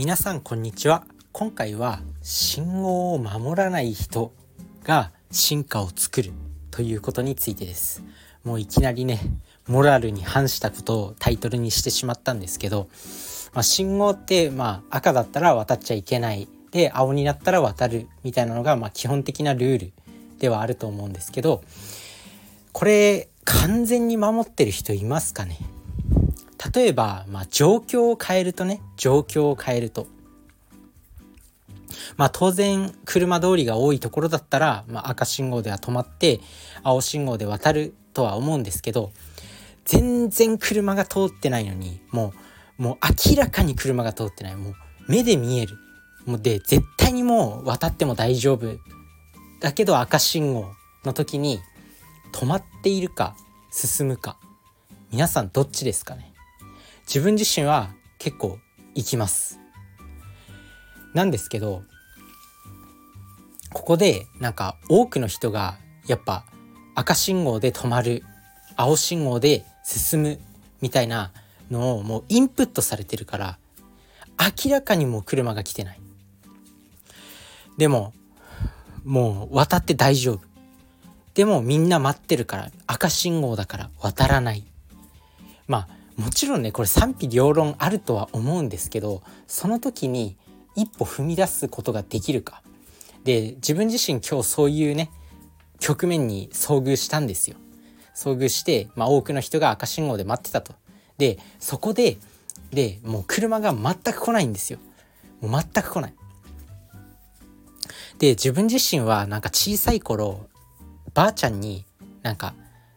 皆さんこんにちは。今回は信号を守らない人が進化を作るということについてです。もういきなりねモラルに反したことをタイトルにしてしまったんですけど、まあ、信号ってまあ赤だったら渡っちゃいけない。で青になったら渡るみたいなのがまあ基本的なルールではあると思うんですけどこれ完全に守ってる人いますかね？例えば、まあ、状況を変えるとね状況を変えると。まあ当然車通りが多いところだったら、まあ、赤信号では止まって青信号で渡るとは思うんですけど全然車が通ってないのにもうもう明らかに車が通ってない。もう目で見える。もうで絶対にもう渡っても大丈夫。だけど赤信号の時に止まっているか進むか。皆さんどっちですかね？自分自身は結構行きます。なんですけどここでなんか多くの人がやっぱ赤信号で止まる青信号で進むみたいなのをもうインプットされてるから明らかにもう車が来てない。でももう渡って大丈夫。でもみんな待ってるから赤信号だから渡らない。まあもちろんねこれ賛否両論あるとは思うんですけどその時に一歩踏み出すことができるか。で自分自身今日そういうね局面に遭遇したんですよ。遭遇して、まあ、多くの人が赤信号で待ってたと。でそこででもう車が全く来ないんですよ。もう全く来ない。で自分自身はなんか小さい頃ばあちゃんになんか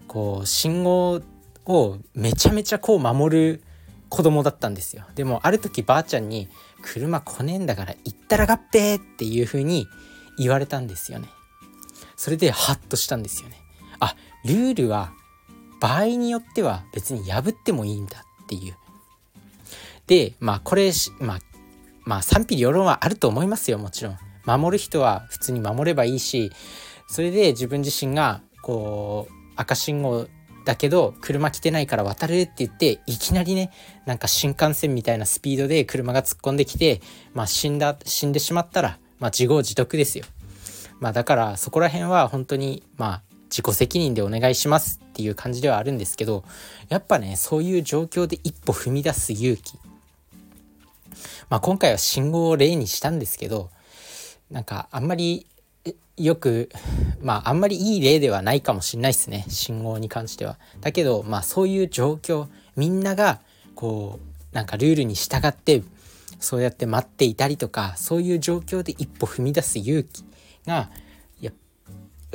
こう信号をめちゃめちゃこう守る子供だったんですよ。でもある時ばあちゃんに「車来ねえんだから行ったら合併!」っていう風に言われたんですよね。それでハッとしたんですよね。あルールは場合によっては別に破ってもいいんだっていう。でまあこれまあまあ賛否両論はあると思いますよもちろん。守る人は普通に守ればいいしそれで自分自身がこう赤信号だけど車来てないから渡るって言っていきなりねなんか新幹線みたいなスピードで車が突っ込んできてまあ死んだ死んでしまったらまあ自業自得ですよ。まあだからそこら辺は本当にまあ自己責任でお願いしますっていう感じではあるんですけどやっぱねそういう状況で一歩踏み出す勇気。まあ今回は信号を例にしたんですけどなんかあんまりよくまああんまりいい例ではないかもしれないですね信号に関しては。だけどまあそういう状況みんながこうなんかルールに従ってそうやって待っていたりとかそういう状況で一歩踏み出す勇気が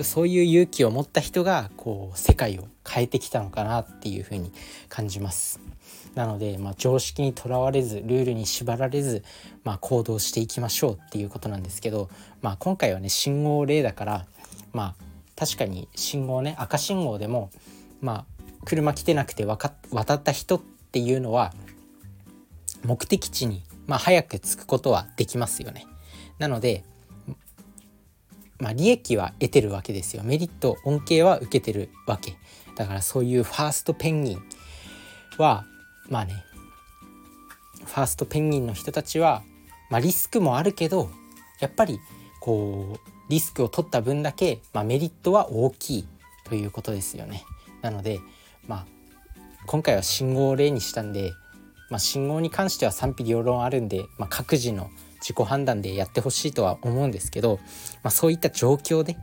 そういう勇気を持った人がこう世界を変えてきたのかなっていうふうに感じます。なので、まあ、常識にとらわれずルールに縛られず、まあ、行動していきましょうっていうことなんですけど、まあ、今回はね信号例だからまあ確かに信号ね赤信号でもまあ車来てなくて渡った人っていうのは目的地に、まあ、早く着くことはできますよね。なので、まあ、利益は得てるわけですよ。メリット恩恵は受けてるわけ。だからそういうファーストペンギンはまあねファーストペンギンの人たちは、まあ、リスクもあるけどやっぱりこうリスクを取った分だけ、まあ、メリットは大きいということですよね。なので、まあ、今回は信号を例にしたんで、まあ、信号に関しては賛否両論あるんで、まあ、各自の自己判断でやってほしいとは思うんですけど、まあ、そういった状況で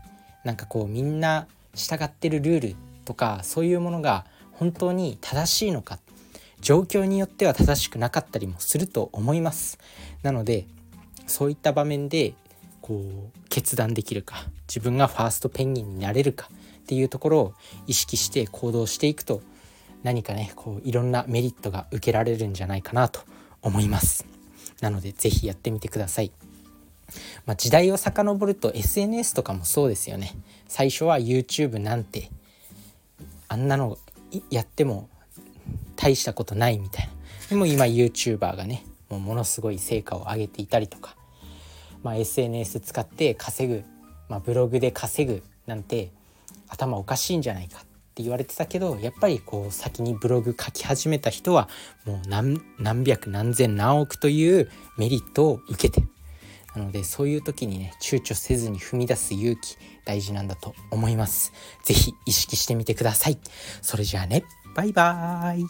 なんかこうみんな従ってるルールとかそういうものが本当に正しいのか状況によっては正しくなかったりもすると思います。なのでそういった場面でこう決断できるか自分がファーストペンギンになれるかっていうところを意識して行動していくと何かねこういろんなメリットが受けられるんじゃないかなと思います。なので是非やってみてください。まあ、時代を遡ると SNS とかもそうですよね。最初は YouTube なんてあんなのやっても大したことないみたいな。でも今 YouTuber がねもうものすごい成果を上げていたりとか、まあ、SNS 使って稼ぐ、まあ、ブログで稼ぐなんて頭おかしいんじゃないかっって言われてたけどやっぱりこう先にブログ書き始めた人はもう何何百何千何億というメリットを受けてなのでそういう時にね躊躇せずに踏み出す勇気大事なんだと思います。是非意識してみてください。それじゃあねバイバーイ